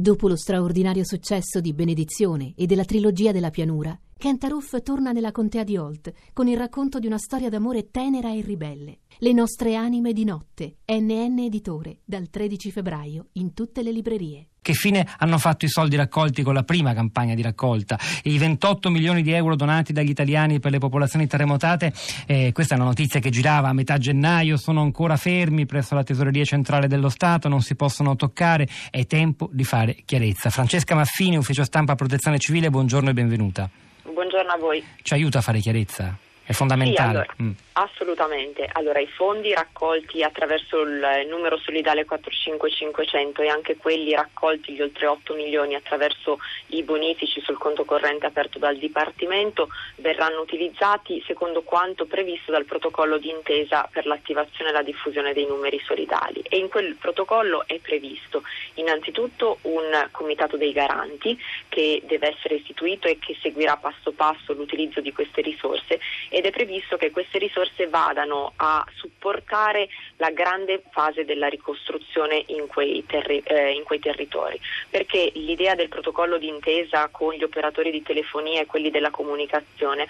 Dopo lo straordinario successo di Benedizione e della trilogia della pianura, Kent Aruf torna nella contea di Holt con il racconto di una storia d'amore tenera e ribelle. Le nostre anime di notte, NN Editore, dal 13 febbraio in tutte le librerie. Che fine hanno fatto i soldi raccolti con la prima campagna di raccolta? I 28 milioni di euro donati dagli italiani per le popolazioni terremotate, eh, questa è una notizia che girava a metà gennaio, sono ancora fermi presso la tesoreria centrale dello Stato, non si possono toccare, è tempo di fare chiarezza. Francesca Maffini, ufficio stampa protezione civile, buongiorno e benvenuta. Buongiorno a voi. Ci aiuta a fare chiarezza? È fondamentale. Sì, allora, mm. Assolutamente. Allora, i fondi raccolti attraverso il numero solidale 45500 e anche quelli raccolti, gli oltre 8 milioni, attraverso i bonifici sul conto corrente aperto dal Dipartimento, verranno utilizzati secondo quanto previsto dal protocollo d'intesa per l'attivazione e la diffusione dei numeri solidali. E in quel protocollo è previsto innanzitutto un comitato dei garanti che deve essere istituito e che seguirà passo passo l'utilizzo di queste risorse ed è previsto che queste risorse vadano a supportare la grande fase della ricostruzione in quei, terri- eh, in quei territori, perché l'idea del protocollo d'intesa con gli operatori di telefonia e quelli della comunicazione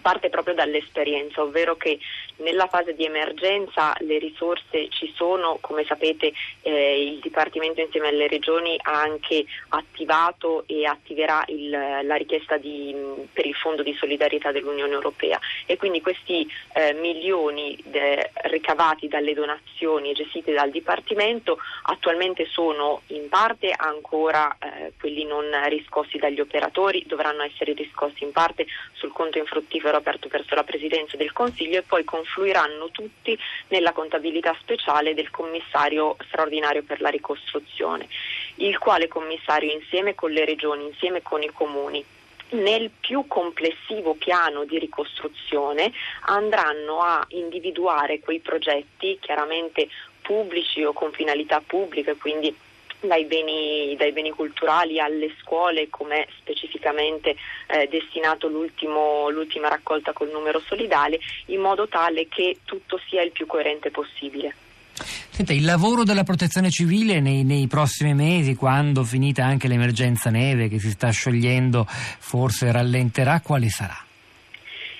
parte proprio dall'esperienza, ovvero che nella fase di emergenza le risorse ci sono, come sapete eh, il Dipartimento insieme alle regioni ha anche attivato e attiverà il, la richiesta di, per il Fondo di solidarietà dell'Unione Europea. E quindi questi eh, milioni de, ricavati dalle donazioni gestite dal Dipartimento attualmente sono in parte ancora eh, quelli non riscossi dagli operatori, dovranno essere riscossi in parte sul conto infruttifero aperto verso la Presidenza del Consiglio e poi confluiranno tutti nella contabilità speciale del commissario straordinario per la ricostruzione, il quale commissario insieme con le regioni, insieme con i comuni, nel più complessivo piano di ricostruzione andranno a individuare quei progetti chiaramente pubblici o con finalità pubbliche, quindi dai beni, dai beni, culturali alle scuole, come specificamente eh, destinato l'ultima raccolta col numero solidale, in modo tale che tutto sia il più coerente possibile. Senta, il lavoro della protezione civile nei, nei, prossimi mesi, quando finita anche l'emergenza neve che si sta sciogliendo, forse rallenterà, quale sarà?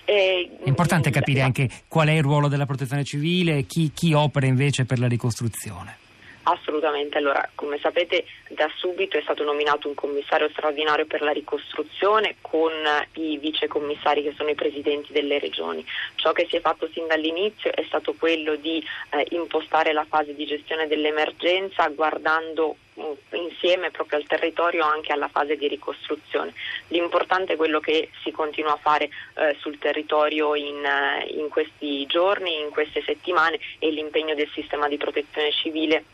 Eh, è importante capire anche qual è il ruolo della protezione civile e chi, chi opera invece per la ricostruzione. Assolutamente, allora come sapete da subito è stato nominato un commissario straordinario per la ricostruzione con i vicecommissari che sono i presidenti delle regioni. Ciò che si è fatto sin dall'inizio è stato quello di eh, impostare la fase di gestione dell'emergenza guardando mm, insieme proprio al territorio anche alla fase di ricostruzione. L'importante è quello che si continua a fare eh, sul territorio in, eh, in questi giorni, in queste settimane e l'impegno del sistema di protezione civile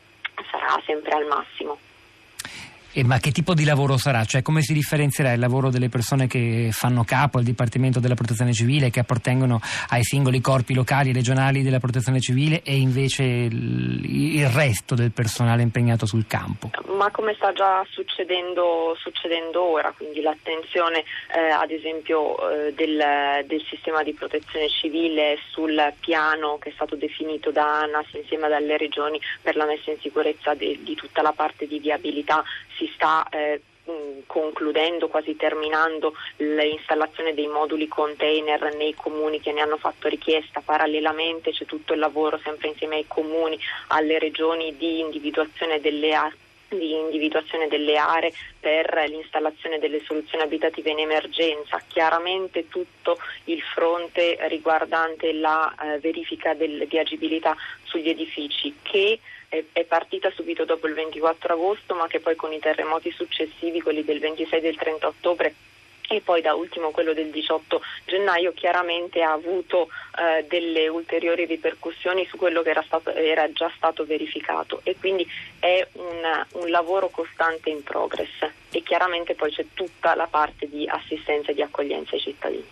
sarà sempre al massimo. E ma che tipo di lavoro sarà? Cioè come si differenzierà il lavoro delle persone che fanno capo al Dipartimento della Protezione Civile, che appartengono ai singoli corpi locali e regionali della Protezione Civile e invece il, il resto del personale impegnato sul campo? Ma come sta già succedendo, succedendo ora, quindi l'attenzione eh, ad esempio eh, del, del, sistema di protezione civile sul piano che è stato definito da ANAS insieme alle regioni per la messa in sicurezza de, di tutta la parte di viabilità si sta eh, concludendo, quasi terminando l'installazione dei moduli container nei comuni che ne hanno fatto richiesta. Parallelamente c'è tutto il lavoro sempre insieme ai comuni, alle regioni di individuazione delle aree di individuazione delle aree per l'installazione delle soluzioni abitative in emergenza, chiaramente tutto il fronte riguardante la eh, verifica del, di agibilità sugli edifici che è, è, partita subito dopo il 24 agosto ma che poi con i terremoti successivi, quelli del 26 e del 30 ottobre e poi da ultimo quello del 18 gennaio chiaramente ha avuto eh, delle ulteriori ripercussioni su quello che era, stato, era, già stato verificato e quindi è un, un, lavoro costante in progress e chiaramente poi c'è tutta la parte di assistenza e di accoglienza ai cittadini.